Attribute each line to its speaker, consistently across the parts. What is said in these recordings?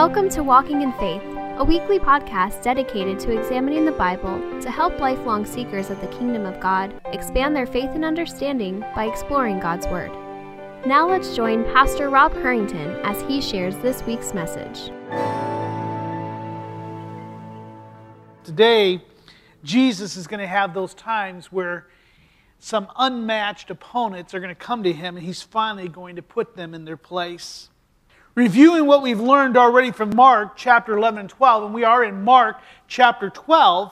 Speaker 1: Welcome to Walking in Faith, a weekly podcast dedicated to examining the Bible to help lifelong seekers of the kingdom of God expand their faith and understanding by exploring God's Word. Now let's join Pastor Rob Harrington as he shares this week's message.
Speaker 2: Today, Jesus is going to have those times where some unmatched opponents are going to come to him and he's finally going to put them in their place. Reviewing what we've learned already from Mark chapter 11 and 12, and we are in Mark chapter 12.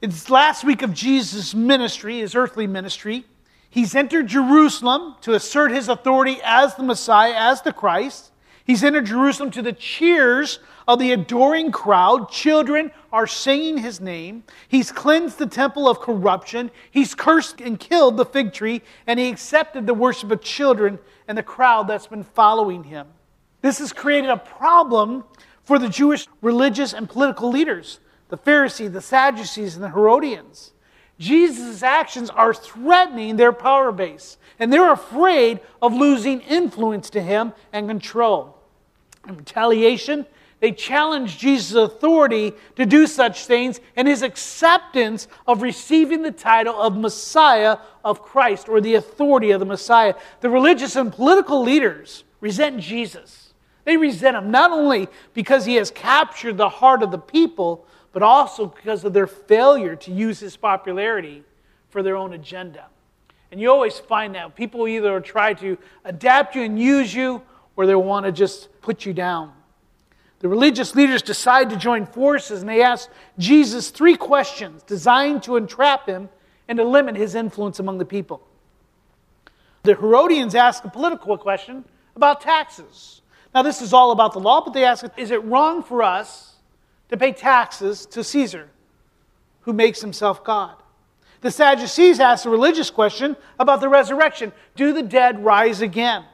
Speaker 2: It's last week of Jesus' ministry, his earthly ministry. He's entered Jerusalem to assert his authority as the Messiah, as the Christ. He's entered Jerusalem to the cheers of the adoring crowd. Children are singing his name. He's cleansed the temple of corruption. He's cursed and killed the fig tree, and he accepted the worship of children and the crowd that's been following him. This has created a problem for the Jewish religious and political leaders the Pharisees, the Sadducees, and the Herodians. Jesus' actions are threatening their power base, and they're afraid of losing influence to him and control. In retaliation, they challenge Jesus' authority to do such things and his acceptance of receiving the title of Messiah of Christ or the authority of the Messiah. The religious and political leaders resent Jesus. They resent him not only because he has captured the heart of the people, but also because of their failure to use his popularity for their own agenda. And you always find that people either try to adapt you and use you, or they want to just put you down. The religious leaders decide to join forces and they ask Jesus three questions designed to entrap him and to limit his influence among the people. The Herodians ask a political question about taxes. Now, this is all about the law, but they ask Is it wrong for us to pay taxes to Caesar, who makes himself God? The Sadducees ask a religious question about the resurrection Do the dead rise again?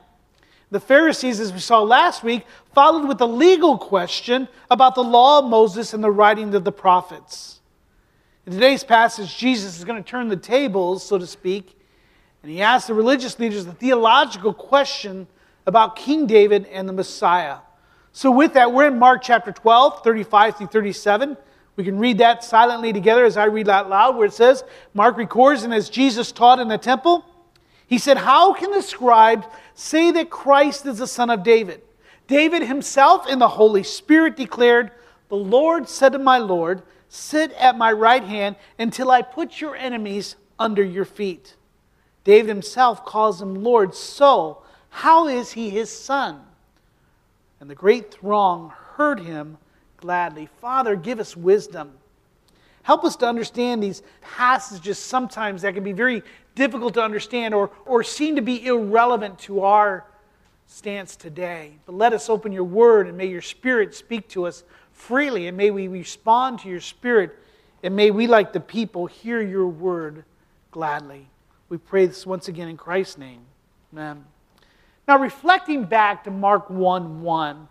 Speaker 2: The Pharisees, as we saw last week, followed with a legal question about the law of Moses and the writing of the prophets. In today's passage, Jesus is going to turn the tables, so to speak, and he asks the religious leaders the theological question about King David and the Messiah. So, with that, we're in Mark chapter 12, 35 through 37. We can read that silently together as I read out loud, where it says, Mark records, and as Jesus taught in the temple, he said, How can the scribes say that Christ is the son of David? David himself in the Holy Spirit declared, The Lord said to my Lord, Sit at my right hand until I put your enemies under your feet. David himself calls him Lord. So, how is he his son? And the great throng heard him gladly. Father, give us wisdom. Help us to understand these passages sometimes that can be very difficult to understand or, or seem to be irrelevant to our stance today. But let us open your word and may your spirit speak to us freely and may we respond to your spirit and may we, like the people, hear your word gladly. We pray this once again in Christ's name. Amen. Now, reflecting back to Mark 1 1,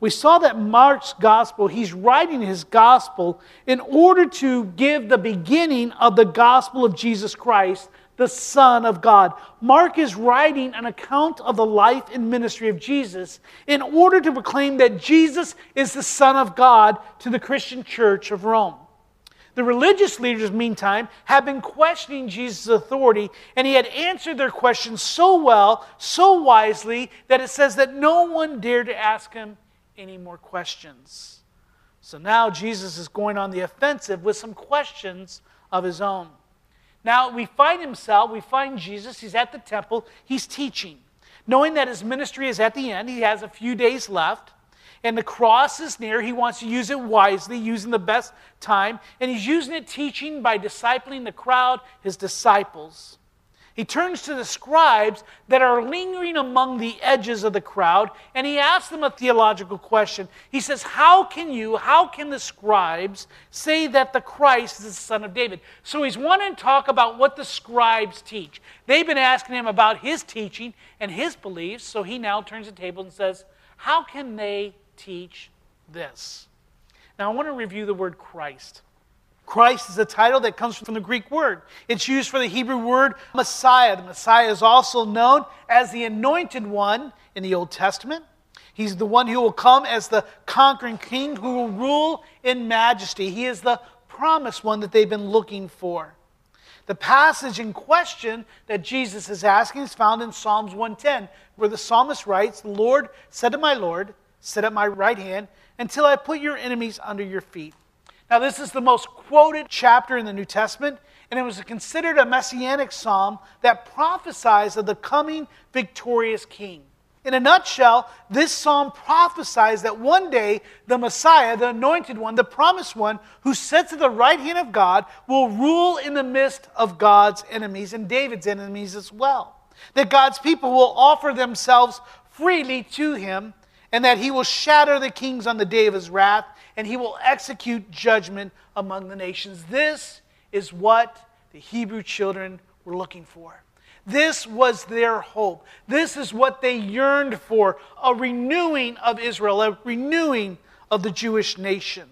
Speaker 2: we saw that Mark's gospel, he's writing his gospel in order to give the beginning of the gospel of Jesus Christ the Son of God. Mark is writing an account of the life and ministry of Jesus in order to proclaim that Jesus is the Son of God to the Christian church of Rome. The religious leaders, meantime, have been questioning Jesus' authority, and he had answered their questions so well, so wisely, that it says that no one dared to ask him any more questions. So now Jesus is going on the offensive with some questions of his own. Now we find himself, we find Jesus, he's at the temple, he's teaching. Knowing that his ministry is at the end, he has a few days left, and the cross is near. He wants to use it wisely, using the best time, and he's using it teaching by discipling the crowd, his disciples. He turns to the scribes that are lingering among the edges of the crowd and he asks them a theological question. He says, How can you, how can the scribes say that the Christ is the son of David? So he's wanting to talk about what the scribes teach. They've been asking him about his teaching and his beliefs, so he now turns the table and says, How can they teach this? Now I want to review the word Christ. Christ is a title that comes from the Greek word. It's used for the Hebrew word Messiah. The Messiah is also known as the anointed one in the Old Testament. He's the one who will come as the conquering king who will rule in majesty. He is the promised one that they've been looking for. The passage in question that Jesus is asking is found in Psalms 110, where the psalmist writes, The Lord said to my Lord, Sit at my right hand until I put your enemies under your feet. Now, this is the most quoted chapter in the New Testament, and it was considered a messianic psalm that prophesies of the coming victorious king. In a nutshell, this psalm prophesies that one day the Messiah, the anointed one, the promised one, who sits at the right hand of God, will rule in the midst of God's enemies and David's enemies as well. That God's people will offer themselves freely to him, and that he will shatter the kings on the day of his wrath, and he will execute judgment among the nations. This is what the Hebrew children were looking for. This was their hope. This is what they yearned for a renewing of Israel, a renewing of the Jewish nation.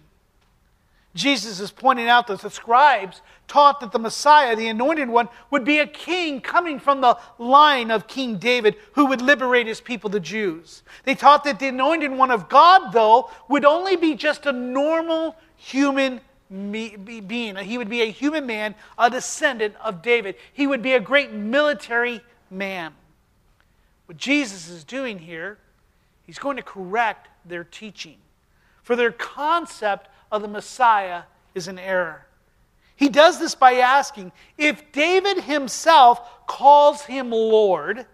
Speaker 2: Jesus is pointing out that the scribes taught that the Messiah, the anointed one, would be a king coming from the line of King David who would liberate his people, the Jews. They taught that the anointed one of God, though, would only be just a normal human being. He would be a human man, a descendant of David. He would be a great military man. What Jesus is doing here, he's going to correct their teaching. For their concept of the Messiah is an error. He does this by asking if David himself calls him Lord,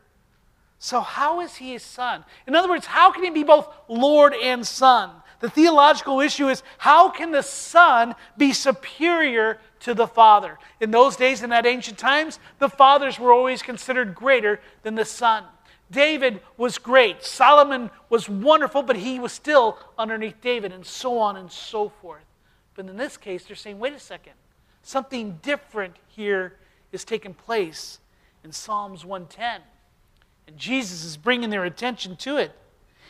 Speaker 2: so how is he his son? In other words, how can he be both Lord and son? The theological issue is how can the Son be superior to the Father? In those days, in that ancient times, the fathers were always considered greater than the Son. David was great. Solomon was wonderful, but he was still underneath David, and so on and so forth. But in this case, they're saying, wait a second, something different here is taking place in Psalms 110. And Jesus is bringing their attention to it.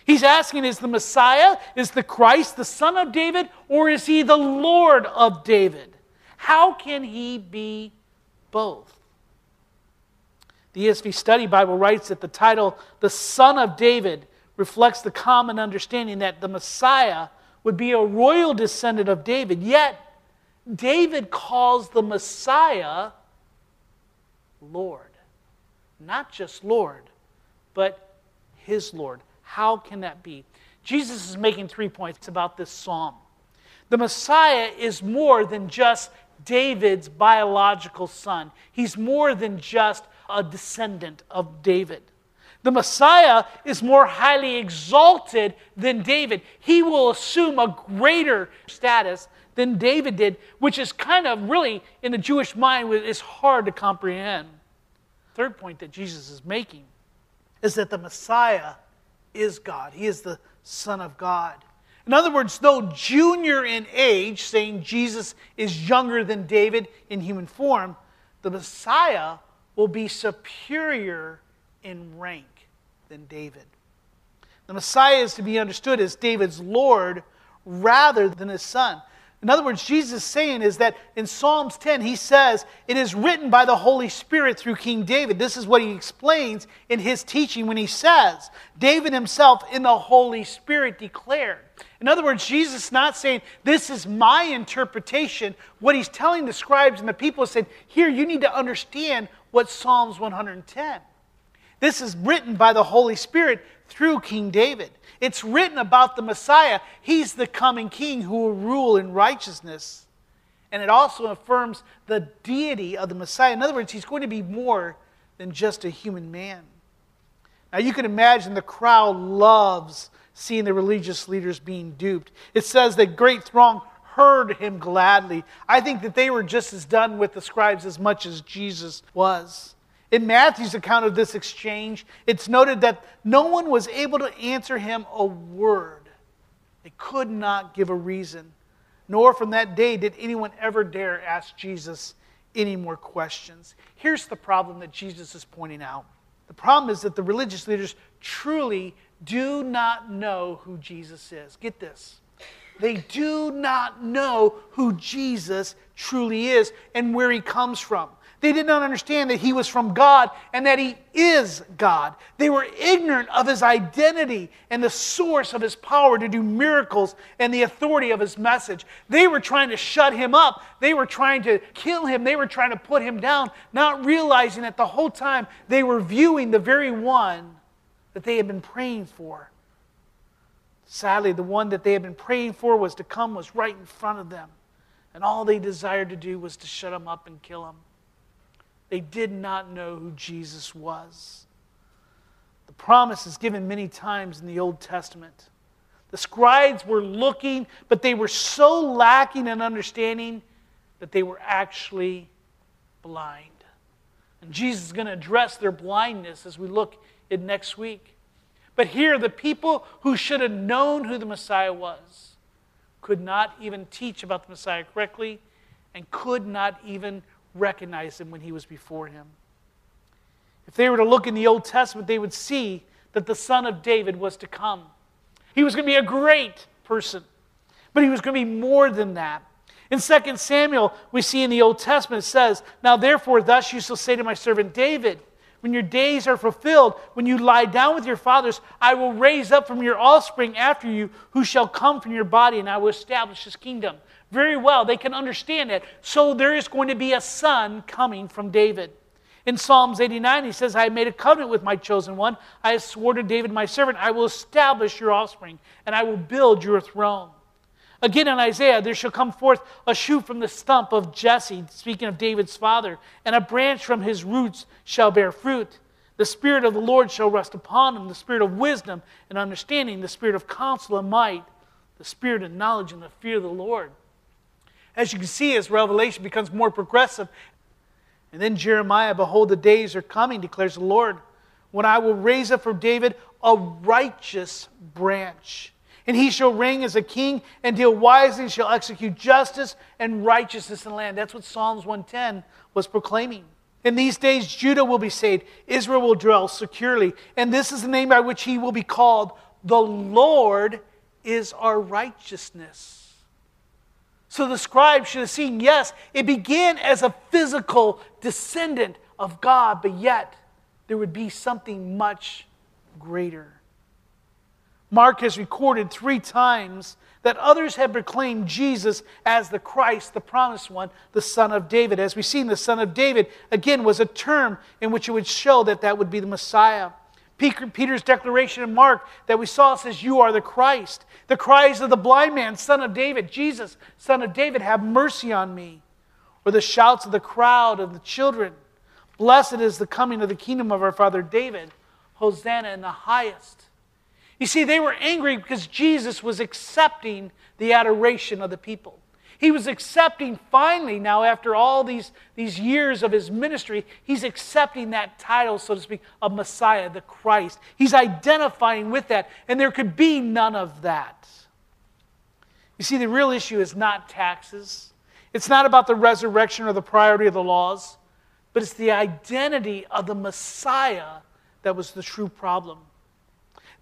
Speaker 2: He's asking is the Messiah, is the Christ the son of David, or is he the Lord of David? How can he be both? The ESV Study Bible writes that the title, the Son of David, reflects the common understanding that the Messiah would be a royal descendant of David. Yet, David calls the Messiah Lord. Not just Lord, but his Lord. How can that be? Jesus is making three points about this psalm. The Messiah is more than just David's biological son, he's more than just a descendant of David. The Messiah is more highly exalted than David. He will assume a greater status than David did, which is kind of really, in the Jewish mind, is hard to comprehend. Third point that Jesus is making is that the Messiah is God. He is the Son of God. In other words, though junior in age, saying Jesus is younger than David in human form, the Messiah will be superior in rank than David. The Messiah is to be understood as David's Lord rather than his son. In other words, Jesus is saying is that in Psalms 10, he says, It is written by the Holy Spirit through King David. This is what he explains in his teaching when he says, David himself in the Holy Spirit declared. In other words, Jesus is not saying, This is my interpretation. What he's telling the scribes and the people is saying, Here, you need to understand what Psalms 110. This is written by the Holy Spirit through King David. It's written about the Messiah. He's the coming king who will rule in righteousness. And it also affirms the deity of the Messiah. In other words, he's going to be more than just a human man. Now, you can imagine the crowd loves seeing the religious leaders being duped. It says that great throng heard him gladly. I think that they were just as done with the scribes as much as Jesus was. In Matthew's account of this exchange, it's noted that no one was able to answer him a word. They could not give a reason. Nor from that day did anyone ever dare ask Jesus any more questions. Here's the problem that Jesus is pointing out the problem is that the religious leaders truly do not know who Jesus is. Get this. They do not know who Jesus truly is and where he comes from. They did not understand that he was from God and that he is God. They were ignorant of his identity and the source of his power to do miracles and the authority of his message. They were trying to shut him up. They were trying to kill him. They were trying to put him down, not realizing that the whole time they were viewing the very one that they had been praying for. Sadly, the one that they had been praying for was to come was right in front of them. And all they desired to do was to shut him up and kill him. They did not know who Jesus was. The promise is given many times in the Old Testament. The scribes were looking, but they were so lacking in understanding that they were actually blind. And Jesus is going to address their blindness as we look in next week. But here, the people who should have known who the Messiah was could not even teach about the Messiah correctly and could not even recognize him when he was before him. If they were to look in the Old Testament, they would see that the son of David was to come. He was going to be a great person, but he was going to be more than that. In 2 Samuel, we see in the Old Testament, it says, Now therefore, thus you shall say to my servant David, when your days are fulfilled, when you lie down with your fathers, I will raise up from your offspring after you, who shall come from your body, and I will establish his kingdom very well. They can understand it. So there is going to be a son coming from David. In Psalms 89, he says, I made a covenant with my chosen one. I have sworn to David, my servant, I will establish your offspring, and I will build your throne. Again in Isaiah, there shall come forth a shoot from the stump of Jesse, speaking of David's father, and a branch from his roots shall bear fruit. The Spirit of the Lord shall rest upon him, the Spirit of wisdom and understanding, the Spirit of counsel and might, the Spirit of knowledge and the fear of the Lord. As you can see, as Revelation becomes more progressive, and then Jeremiah, behold, the days are coming, declares the Lord, when I will raise up for David a righteous branch. And he shall reign as a king and deal wisely, and shall execute justice and righteousness in the land. That's what Psalms 110 was proclaiming. In these days, Judah will be saved, Israel will dwell securely. And this is the name by which he will be called The Lord is our righteousness. So the scribe should have seen, yes, it began as a physical descendant of God, but yet there would be something much greater. Mark has recorded three times that others have proclaimed Jesus as the Christ, the promised one, the Son of David. As we've seen, the Son of David, again, was a term in which it would show that that would be the Messiah. Peter's declaration in Mark that we saw says, You are the Christ. The cries of the blind man, Son of David, Jesus, Son of David, have mercy on me. Or the shouts of the crowd of the children, Blessed is the coming of the kingdom of our father David. Hosanna in the highest. You see, they were angry because Jesus was accepting the adoration of the people. He was accepting finally, now after all these, these years of his ministry, he's accepting that title, so to speak, of Messiah, the Christ. He's identifying with that, and there could be none of that. You see, the real issue is not taxes, it's not about the resurrection or the priority of the laws, but it's the identity of the Messiah that was the true problem.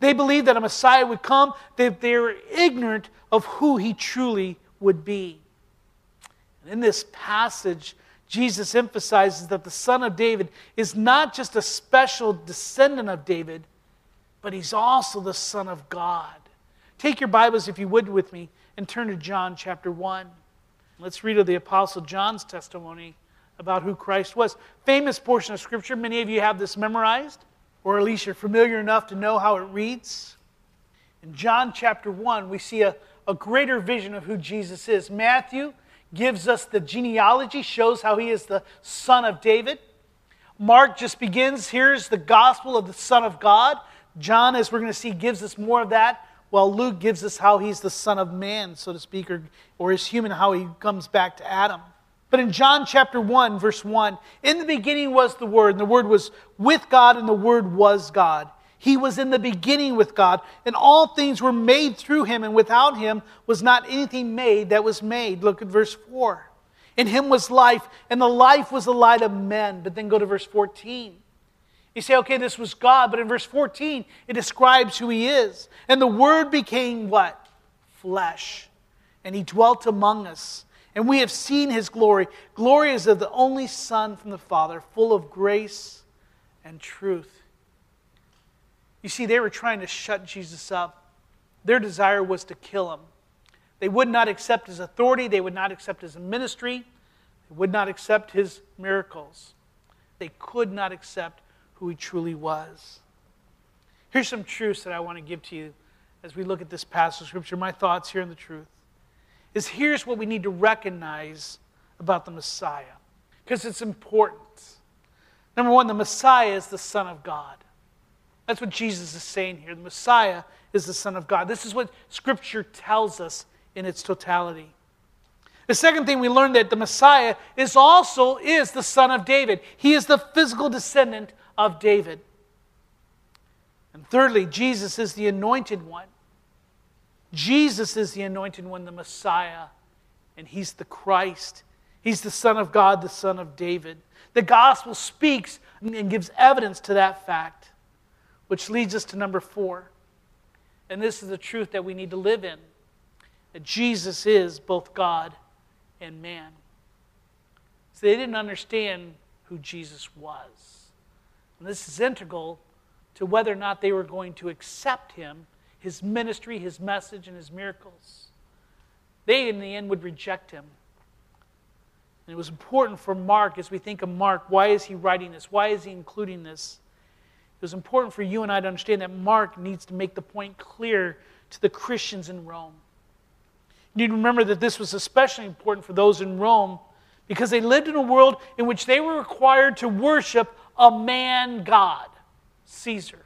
Speaker 2: They believed that a Messiah would come, that they were ignorant of who he truly would be. In this passage, Jesus emphasizes that the Son of David is not just a special descendant of David, but he's also the Son of God. Take your Bibles, if you would, with me and turn to John chapter 1. Let's read of the Apostle John's testimony about who Christ was. Famous portion of Scripture. Many of you have this memorized, or at least you're familiar enough to know how it reads. In John chapter 1, we see a, a greater vision of who Jesus is. Matthew gives us the genealogy, shows how he is the son of David. Mark just begins, here's the gospel of the Son of God. John, as we're going to see, gives us more of that, while Luke gives us how he's the Son of Man, so to speak, or, or is human, how he comes back to Adam. But in John chapter 1, verse 1, in the beginning was the Word, and the Word was with God, and the Word was God. He was in the beginning with God, and all things were made through him, and without him was not anything made that was made. Look at verse 4. In him was life, and the life was the light of men. But then go to verse 14. You say, okay, this was God, but in verse 14, it describes who he is. And the Word became what? Flesh. And he dwelt among us. And we have seen his glory. Glory is of the only Son from the Father, full of grace and truth. You see, they were trying to shut Jesus up. Their desire was to kill him. They would not accept his authority, they would not accept his ministry, they would not accept his miracles. They could not accept who he truly was. Here's some truths that I want to give to you as we look at this passage of Scripture. My thoughts here in the truth is here's what we need to recognize about the Messiah, because it's important. Number one, the Messiah is the Son of God. That's what Jesus is saying here. The Messiah is the Son of God. This is what Scripture tells us in its totality. The second thing we learned that the Messiah is also is the son of David. He is the physical descendant of David. And thirdly, Jesus is the anointed one. Jesus is the anointed one, the Messiah, and he's the Christ. He's the Son of God, the Son of David. The gospel speaks and gives evidence to that fact, which leads us to number four. And this is the truth that we need to live in that Jesus is both God and man. So they didn't understand who Jesus was. And this is integral to whether or not they were going to accept him, his ministry, his message, and his miracles. They, in the end, would reject him. And it was important for Mark, as we think of Mark, why is he writing this? Why is he including this? It was important for you and I to understand that Mark needs to make the point clear to the Christians in Rome. You need to remember that this was especially important for those in Rome because they lived in a world in which they were required to worship a man God, Caesar.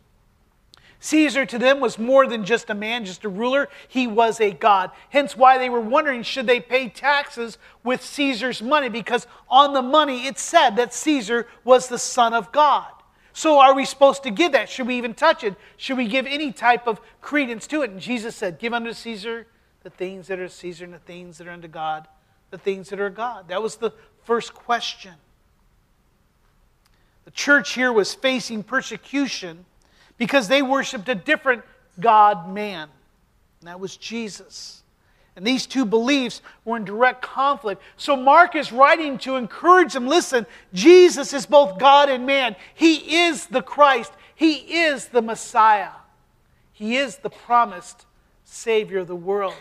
Speaker 2: Caesar to them was more than just a man, just a ruler. He was a God. Hence why they were wondering should they pay taxes with Caesar's money? Because on the money it said that Caesar was the Son of God. So are we supposed to give that? Should we even touch it? Should we give any type of credence to it? And Jesus said, Give unto Caesar the things that are Caesar and the things that are unto God, the things that are God. That was the first question. The church here was facing persecution because they worshiped a different God man, and that was Jesus. And these two beliefs were in direct conflict. So Mark is writing to encourage them listen, Jesus is both God and man. He is the Christ, He is the Messiah, He is the promised Savior of the world.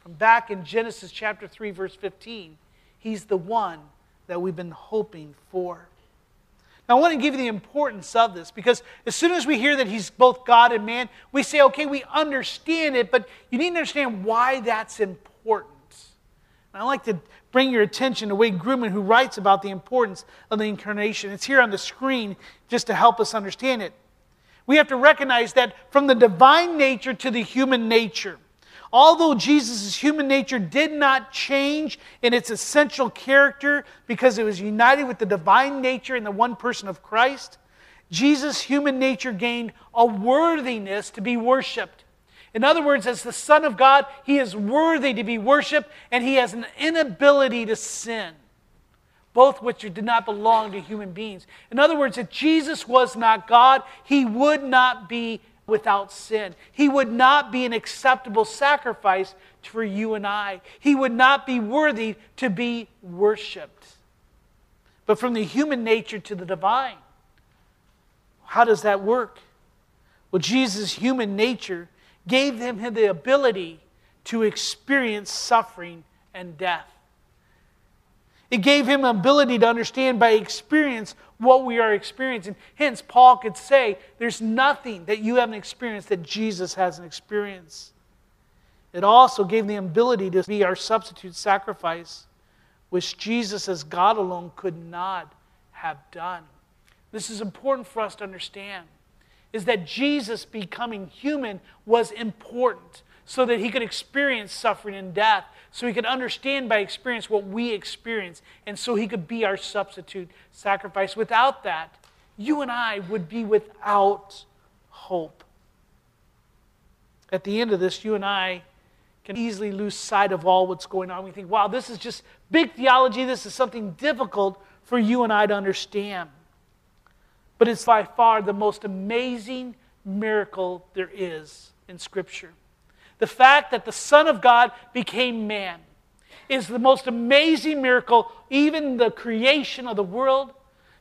Speaker 2: From back in Genesis chapter 3, verse 15, He's the one that we've been hoping for. Now, I want to give you the importance of this because as soon as we hear that He's both God and man, we say, okay, we understand it, but you need to understand why that's important. And I'd like to bring your attention to Wayne Grudem, who writes about the importance of the incarnation. It's here on the screen just to help us understand it. We have to recognize that from the divine nature to the human nature, although Jesus' human nature did not change in its essential character because it was united with the divine nature in the one person of Christ, Jesus' human nature gained a worthiness to be worshiped. In other words, as the Son of God, he is worthy to be worshiped and he has an inability to sin both which did not belong to human beings. In other words, if Jesus was not God, he would not be without sin. He would not be an acceptable sacrifice for you and I. He would not be worthy to be worshiped. But from the human nature to the divine, how does that work? Well, Jesus' human nature gave him the ability to experience suffering and death. It gave him ability to understand by experience what we are experiencing. Hence, Paul could say, There's nothing that you haven't experienced that Jesus hasn't experienced. It also gave the ability to be our substitute sacrifice, which Jesus, as God alone, could not have done. This is important for us to understand is that Jesus becoming human was important so that he could experience suffering and death, so he could understand by experience what we experience, and so he could be our substitute sacrifice. Without that, you and I would be without hope. At the end of this, you and I can easily lose sight of all what's going on. We think, wow, this is just big theology. This is something difficult for you and I to understand. But it's by far the most amazing miracle there is in Scripture. The fact that the Son of God became man. is the most amazing miracle, even the creation of the world,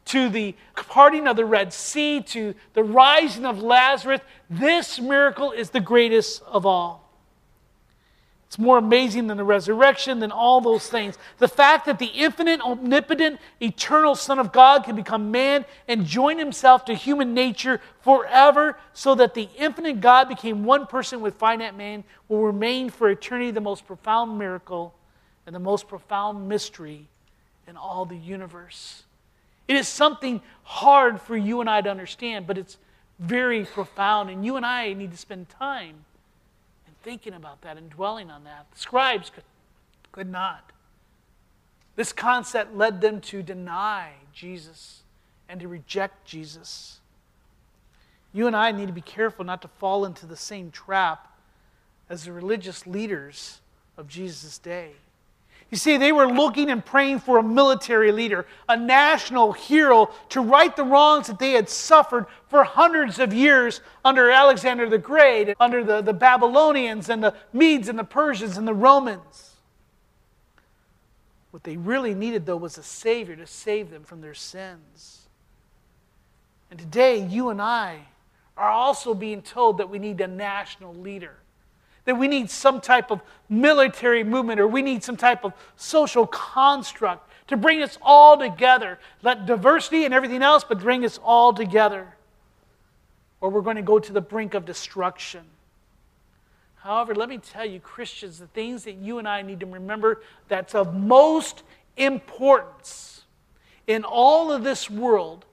Speaker 2: to the parting of the Red Sea, to the rising of Lazarus. This miracle is the greatest of all. It's more amazing than the resurrection, than all those things. The fact that the infinite, omnipotent, eternal Son of God can become man and join himself to human nature forever, so that the infinite God became one person with finite man, will remain for eternity the most profound miracle and the most profound mystery in all the universe. It is something hard for you and I to understand, but it's very profound, and you and I need to spend time thinking about that and dwelling on that. The scribes could, could not. This concept led them to deny Jesus and to reject Jesus. You and I need to be careful not to fall into the same trap as the religious leaders of Jesus' day. You see, they were looking and praying for a military leader, a national hero to right the wrongs that they had suffered for hundreds of years under Alexander the Great, under the, the Babylonians and the Medes and the Persians and the Romans. What they really needed, though, was a Savior to save them from their sins. And today, you and I are also being told that we need a national leader that we need some type of military movement or we need some type of social construct to bring us all together. Let diversity and everything else, but bring us all together. Or we're going to go to the brink of destruction. However, let me tell you, Christians, the things that you and I need to remember that's of most importance in all of this world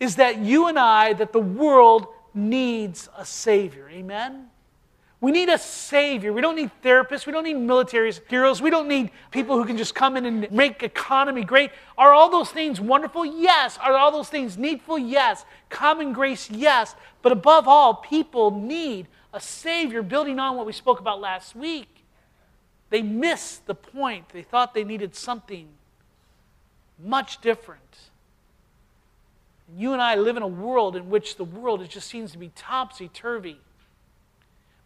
Speaker 2: is that you and I, that the world needs a Savior. Amen? We need a savior. We don't need therapists. We don't need military heroes. We don't need people who can just come in and make economy great. Are all those things wonderful? Yes. Are all those things needful? Yes. Common grace? Yes. But above all, people need a savior, building on what we spoke about last week. They missed the point. They thought they needed something much different. You and I live in a world in which the world it just seems to be topsy turvy.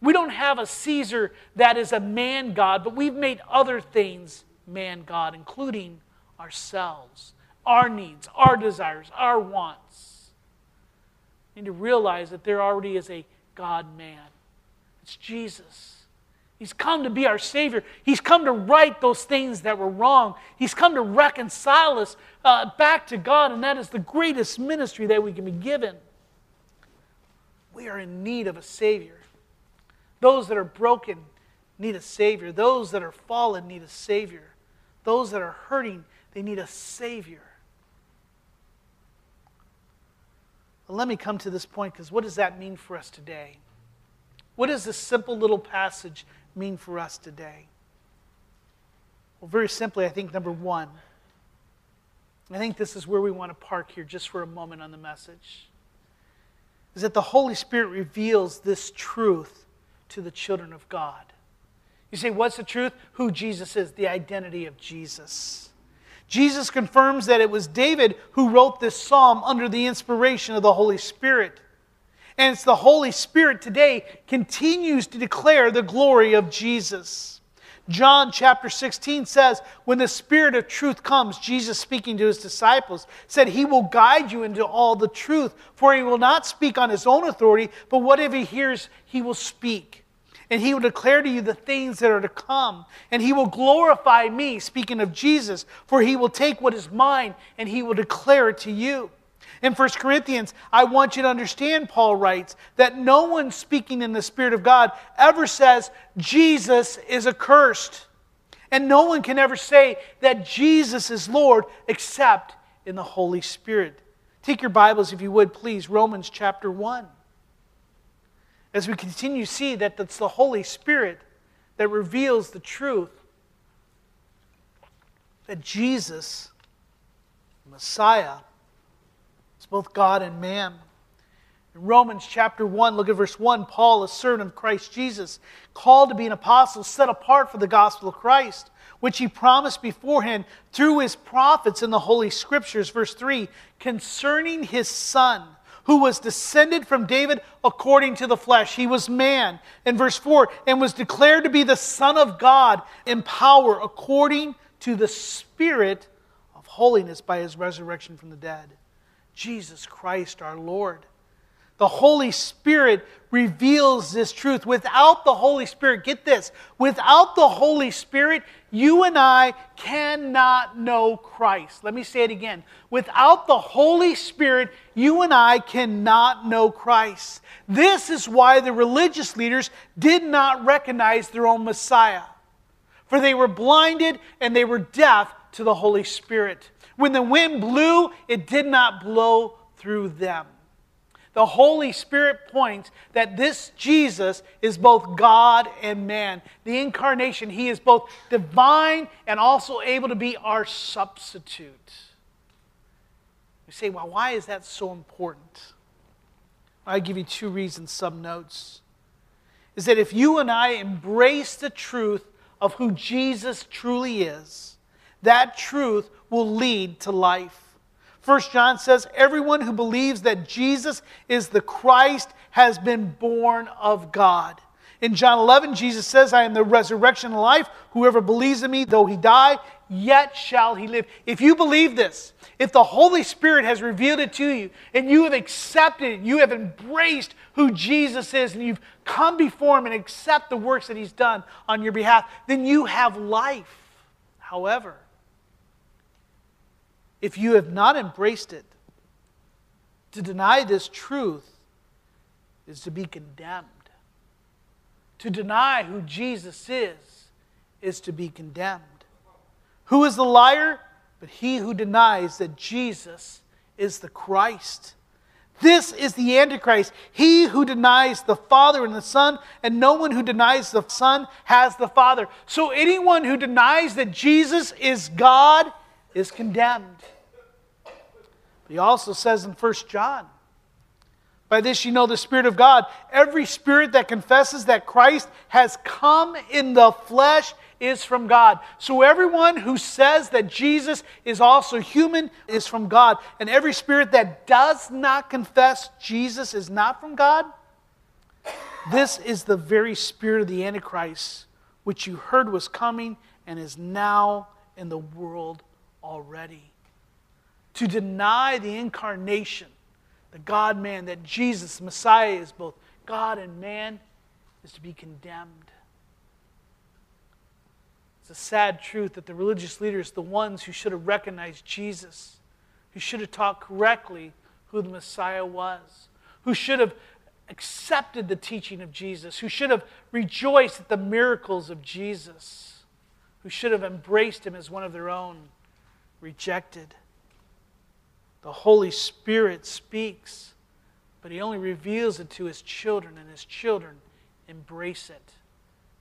Speaker 2: We don't have a Caesar that is a man God, but we've made other things man God, including ourselves, our needs, our desires, our wants. We need to realize that there already is a God man. It's Jesus. He's come to be our Savior. He's come to right those things that were wrong. He's come to reconcile us uh, back to God, and that is the greatest ministry that we can be given. We are in need of a Savior. Those that are broken need a Savior. Those that are fallen need a Savior. Those that are hurting, they need a Savior. Well, let me come to this point because what does that mean for us today? What does this simple little passage mean for us today? Well, very simply, I think number one, I think this is where we want to park here just for a moment on the message, is that the Holy Spirit reveals this truth to the children of God. You say, what's the truth? Who Jesus is, the identity of Jesus. Jesus confirms that it was David who wrote this psalm under the inspiration of the Holy Spirit. And it's the Holy Spirit today continues to declare the glory of Jesus. John chapter 16 says, When the Spirit of truth comes, Jesus speaking to his disciples, said, He will guide you into all the truth, for he will not speak on his own authority, but whatever he hears, he will speak. And he will declare to you the things that are to come. And he will glorify me, speaking of Jesus, for he will take what is mine and he will declare it to you. In 1 Corinthians, I want you to understand, Paul writes, that no one speaking in the Spirit of God ever says Jesus is accursed. And no one can ever say that Jesus is Lord except in the Holy Spirit. Take your Bibles, if you would, please, Romans chapter 1. As we continue to see that it's the Holy Spirit that reveals the truth that Jesus, Messiah, is both God and man. In Romans chapter 1, look at verse 1. Paul, a servant of Christ Jesus, called to be an apostle, set apart for the gospel of Christ, which he promised beforehand through his prophets in the Holy Scriptures. Verse 3 concerning his Son who was descended from David according to the flesh. He was man. In verse 4, and was declared to be the Son of God in power according to the Spirit of holiness by his resurrection from the dead. Jesus Christ our Lord. The Holy Spirit reveals this truth. Without the Holy Spirit, get this, without the Holy Spirit, you and I cannot know Christ. Let me say it again. Without the Holy Spirit, you and I cannot know Christ. This is why the religious leaders did not recognize their own Messiah. For they were blinded and they were deaf to the Holy Spirit. When the wind blew, it did not blow through them. The Holy Spirit points that this Jesus is both God and man. The incarnation, he is both divine and also able to be our substitute. You say, well, why is that so important? I give you two reasons, some notes. Is that if you and I embrace the truth of who Jesus truly is, that truth will lead to life. First John says, Everyone who believes that Jesus is the Christ has been born of God. In John 11, Jesus says, I am the resurrection and life. Whoever believes in me, though he die, yet shall he live. If you believe this, if the Holy Spirit has revealed it to you, and you have accepted you have embraced who Jesus is, and you've come before him and accept the works that he's done on your behalf, then you have life. However, if you have not embraced it, to deny this truth is to be condemned. To deny who Jesus is is to be condemned. Who is the liar? But he who denies that Jesus is the Christ. This is the Antichrist, he who denies the Father and the Son, and no one who denies the Son has the Father. So anyone who denies that Jesus is God is condemned. But He also says in 1 John, by this you know the Spirit of God. Every spirit that confesses that Christ has come in the flesh is from God. So everyone who says that Jesus is also human is from God. And every spirit that does not confess Jesus is not from God, this is the very spirit of the Antichrist, which you heard was coming and is now in the world already to deny the incarnation, the God man, that Jesus, Messiah, is both God and man, is to be condemned. It's a sad truth that the religious leaders, the ones who should have recognized Jesus, who should have taught correctly who the Messiah was, who should have accepted the teaching of Jesus, who should have rejoiced at the miracles of Jesus, who should have embraced him as one of their own, rejected. The Holy Spirit speaks, but He only reveals it to His children, and His children embrace it.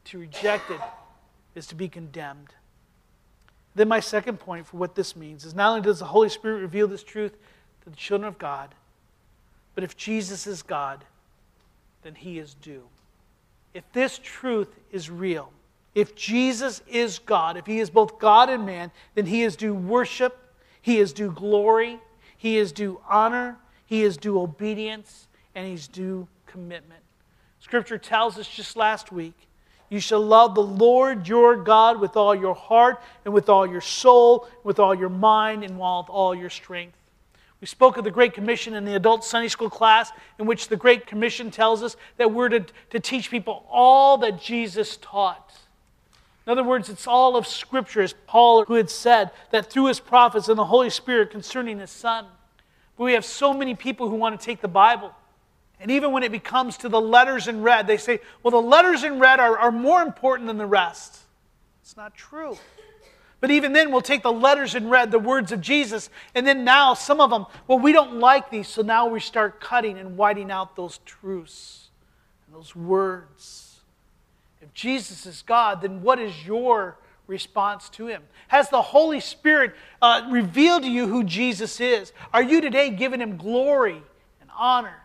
Speaker 2: To reject it is to be condemned. Then, my second point for what this means is not only does the Holy Spirit reveal this truth to the children of God, but if Jesus is God, then He is due. If this truth is real, if Jesus is God, if He is both God and man, then He is due worship, He is due glory, he is due honor, he is due obedience, and he's due commitment. Scripture tells us just last week you shall love the Lord your God with all your heart and with all your soul, with all your mind, and with all your strength. We spoke of the Great Commission in the adult Sunday school class, in which the Great Commission tells us that we're to, to teach people all that Jesus taught. In other words, it's all of Scripture, as Paul who had said that through his prophets and the Holy Spirit concerning his Son. But we have so many people who want to take the Bible. And even when it becomes to the letters in red, they say, well, the letters in red are, are more important than the rest. It's not true. But even then, we'll take the letters in red, the words of Jesus, and then now some of them, well, we don't like these, so now we start cutting and whiting out those truths and those words. If Jesus is God, then what is your response to him? Has the Holy Spirit uh, revealed to you who Jesus is? Are you today giving him glory and honor?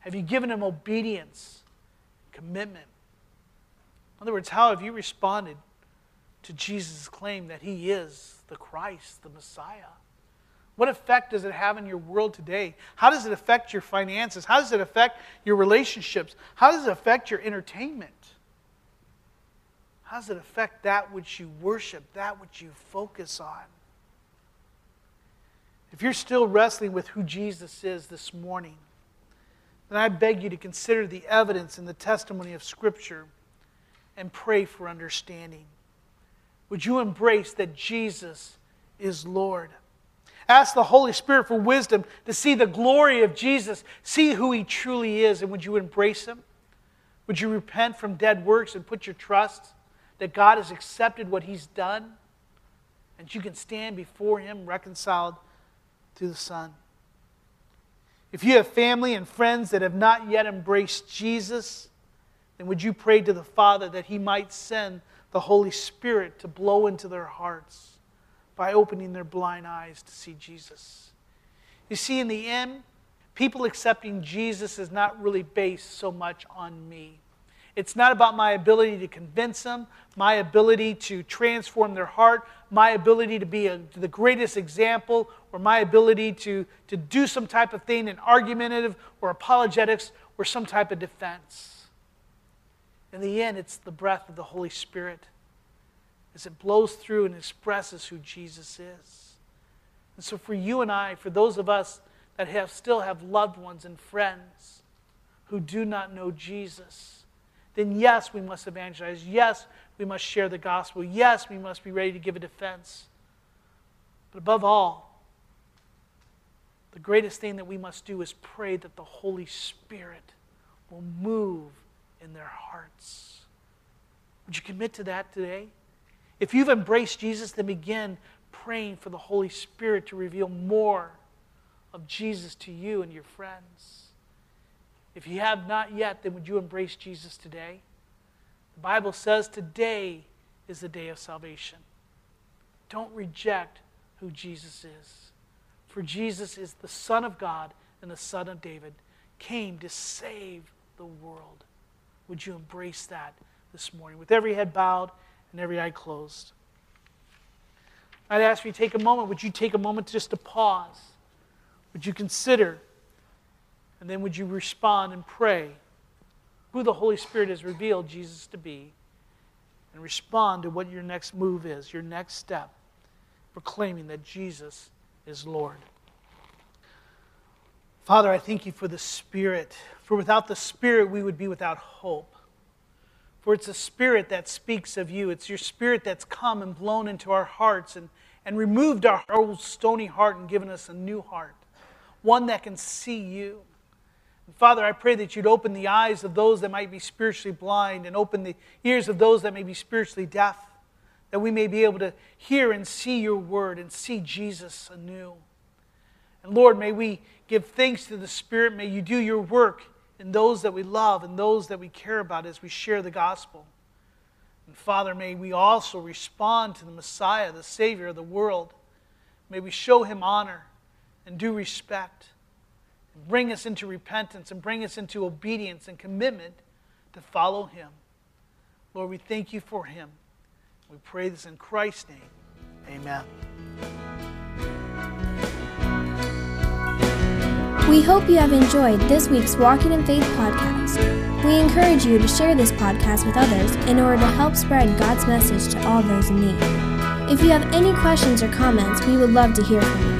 Speaker 2: Have you given him obedience, commitment? In other words, how have you responded to Jesus' claim that he is the Christ, the Messiah? What effect does it have in your world today? How does it affect your finances? How does it affect your relationships? How does it affect your entertainment? How does it affect that which you worship, that which you focus on? If you're still wrestling with who Jesus is this morning, then I beg you to consider the evidence and the testimony of Scripture and pray for understanding. Would you embrace that Jesus is Lord? Ask the Holy Spirit for wisdom to see the glory of Jesus, see who He truly is, and would you embrace Him? Would you repent from dead works and put your trust that God has accepted what He's done and you can stand before Him reconciled through the Son? If you have family and friends that have not yet embraced Jesus, then would you pray to the Father that He might send the Holy Spirit to blow into their hearts by opening their blind eyes to see Jesus? You see, in the end, people accepting Jesus is not really based so much on me. It's not about my ability to convince them, my ability to transform their heart, my ability to be a, the greatest example, or my ability to, to do some type of thing in argumentative or apologetics or some type of defense. In the end, it's the breath of the Holy Spirit as it blows through and expresses who Jesus is. And so, for you and I, for those of us that have, still have loved ones and friends who do not know Jesus, then yes, we must evangelize. Yes, we must share the gospel. Yes, we must be ready to give a defense. But above all, the greatest thing that we must do is pray that the Holy Spirit will move in their hearts. Would you commit to that today? If you've embraced Jesus, then begin praying for the Holy Spirit to reveal more of Jesus to you and your friends. If you have not yet, then would you embrace Jesus today? The Bible says today is the day of salvation. Don't reject who Jesus is. For Jesus is the Son of God and the Son of David, came to save the world. Would you embrace that this morning with every head bowed and every eye closed? I'd ask you to take a moment. Would you take a moment just to pause? Would you consider and then would you respond and pray who the Holy Spirit has revealed Jesus to be and respond to what your next move is, your next step, proclaiming that Jesus is Lord. Father, I thank you for the Spirit, for without the Spirit we would be without hope. For it's a Spirit that speaks of you. It's your Spirit that's come and blown into our hearts and, and removed our old stony heart and given us a new heart, one that can see you. Father, I pray that you'd open the eyes of those that might be spiritually blind and open the ears of those that may be spiritually deaf, that we may be able to hear and see your word and see Jesus anew. And Lord, may we give thanks to the Spirit. May you do your work in those that we love and those that we care about as we share the gospel. And Father, may we also respond to the Messiah, the Savior of the world. May we show him honor and due respect bring us into repentance and bring us into obedience and commitment to follow Him. Lord, we thank you for Him. We pray this in Christ's name. Amen.
Speaker 1: We hope you have enjoyed this week's Walking in Faith podcast. We encourage you to share this podcast with others in order to help spread God's message to all those in need. If you have any questions or comments, we would love to hear from you.